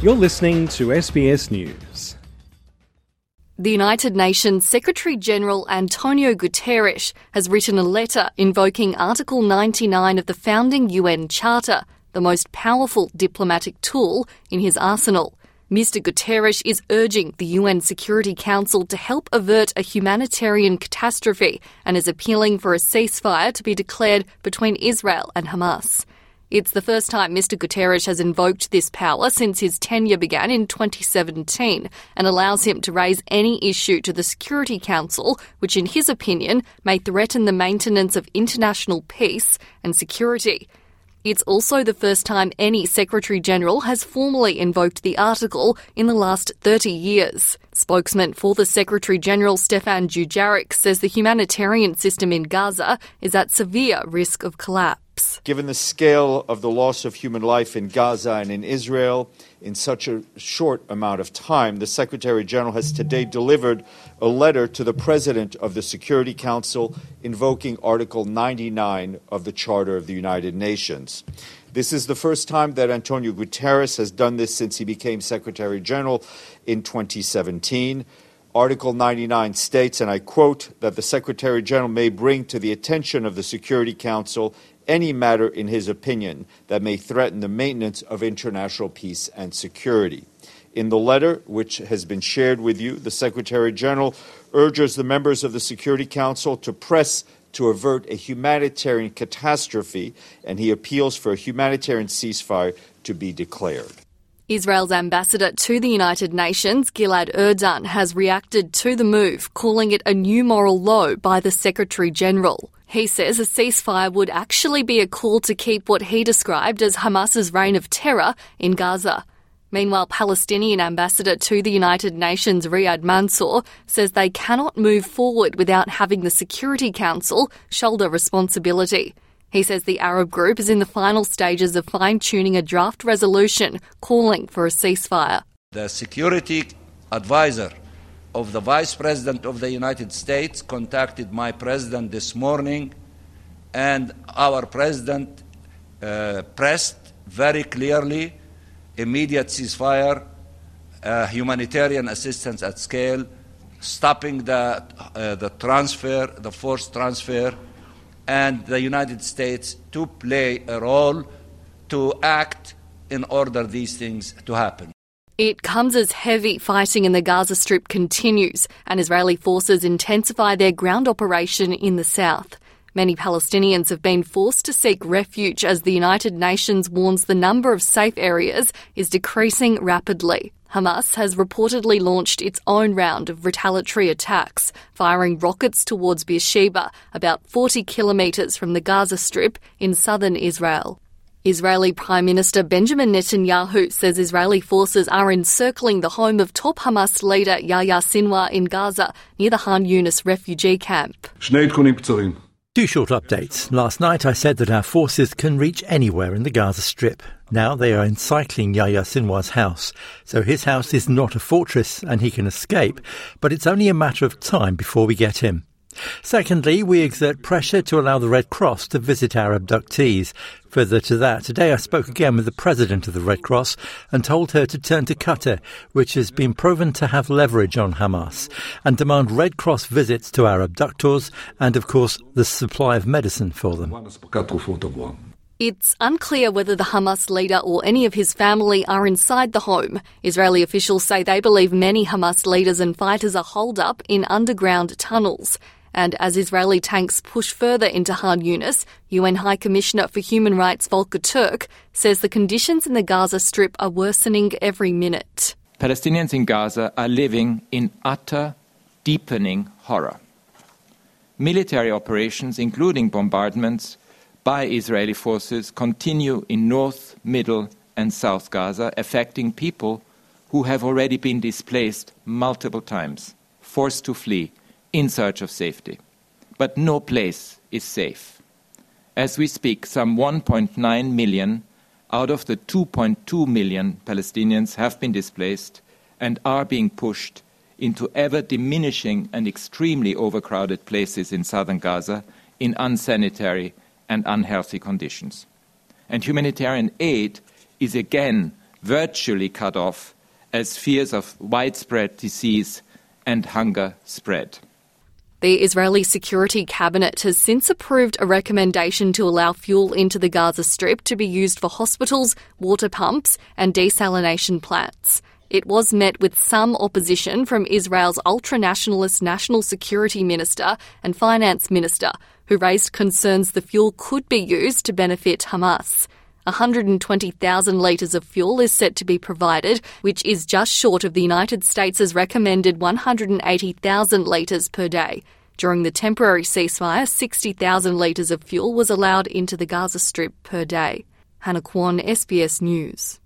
You're listening to SBS News. The United Nations Secretary General Antonio Guterres has written a letter invoking Article 99 of the founding UN Charter, the most powerful diplomatic tool in his arsenal. Mr. Guterres is urging the UN Security Council to help avert a humanitarian catastrophe and is appealing for a ceasefire to be declared between Israel and Hamas. It's the first time Mr. Guterres has invoked this power since his tenure began in 2017 and allows him to raise any issue to the Security Council, which, in his opinion, may threaten the maintenance of international peace and security. It's also the first time any Secretary General has formally invoked the article in the last 30 years. Spokesman for the Secretary General Stefan Dujarric says the humanitarian system in Gaza is at severe risk of collapse. Given the scale of the loss of human life in Gaza and in Israel in such a short amount of time, the Secretary General has today delivered a letter to the President of the Security Council invoking Article 99 of the Charter of the United Nations. This is the first time that Antonio Guterres has done this since he became Secretary General in 2017. Article 99 states, and I quote, that the Secretary General may bring to the attention of the Security Council any matter in his opinion that may threaten the maintenance of international peace and security. In the letter, which has been shared with you, the Secretary General urges the members of the Security Council to press to avert a humanitarian catastrophe, and he appeals for a humanitarian ceasefire to be declared. Israel's ambassador to the United Nations, Gilad Erdan, has reacted to the move, calling it a new moral low by the Secretary General. He says a ceasefire would actually be a call to keep what he described as Hamas's reign of terror in Gaza. Meanwhile, Palestinian ambassador to the United Nations Riyad Mansour says they cannot move forward without having the Security Council shoulder responsibility. He says the Arab group is in the final stages of fine tuning a draft resolution calling for a ceasefire. The security advisor of the Vice President of the United States contacted my president this morning, and our president uh, pressed very clearly immediate ceasefire, uh, humanitarian assistance at scale, stopping the, uh, the transfer, the forced transfer, and the United States to play a role to act in order these things to happen. It comes as heavy fighting in the Gaza Strip continues and Israeli forces intensify their ground operation in the south. Many Palestinians have been forced to seek refuge as the United Nations warns the number of safe areas is decreasing rapidly. Hamas has reportedly launched its own round of retaliatory attacks, firing rockets towards Beersheba, about 40 kilometres from the Gaza Strip in southern Israel. Israeli Prime Minister Benjamin Netanyahu says Israeli forces are encircling the home of top Hamas leader Yahya Sinwar in Gaza near the Han Yunis refugee camp. Two short updates. Last night I said that our forces can reach anywhere in the Gaza Strip. Now they are encircling Yahya Sinwar's house. So his house is not a fortress and he can escape, but it's only a matter of time before we get him. Secondly, we exert pressure to allow the Red Cross to visit our abductees. Further to that, today I spoke again with the president of the Red Cross and told her to turn to Qatar, which has been proven to have leverage on Hamas, and demand Red Cross visits to our abductors and, of course, the supply of medicine for them. It's unclear whether the Hamas leader or any of his family are inside the home. Israeli officials say they believe many Hamas leaders and fighters are holed up in underground tunnels. And as Israeli tanks push further into Han Yunis, UN High Commissioner for Human Rights Volker Turk says the conditions in the Gaza Strip are worsening every minute. Palestinians in Gaza are living in utter, deepening horror. Military operations, including bombardments by Israeli forces, continue in North, Middle, and South Gaza, affecting people who have already been displaced multiple times, forced to flee in search of safety. But no place is safe. As we speak, some 1.9 million out of the 2.2 million Palestinians have been displaced and are being pushed into ever diminishing and extremely overcrowded places in southern Gaza in unsanitary and unhealthy conditions. And humanitarian aid is again virtually cut off as fears of widespread disease and hunger spread. The Israeli Security Cabinet has since approved a recommendation to allow fuel into the Gaza Strip to be used for hospitals, water pumps, and desalination plants. It was met with some opposition from Israel's ultra nationalist National Security Minister and Finance Minister, who raised concerns the fuel could be used to benefit Hamas. 120,000 litres of fuel is set to be provided, which is just short of the United States' recommended 180,000 litres per day. During the temporary ceasefire, 60,000 litres of fuel was allowed into the Gaza Strip per day. Hannah Kwon, SBS News.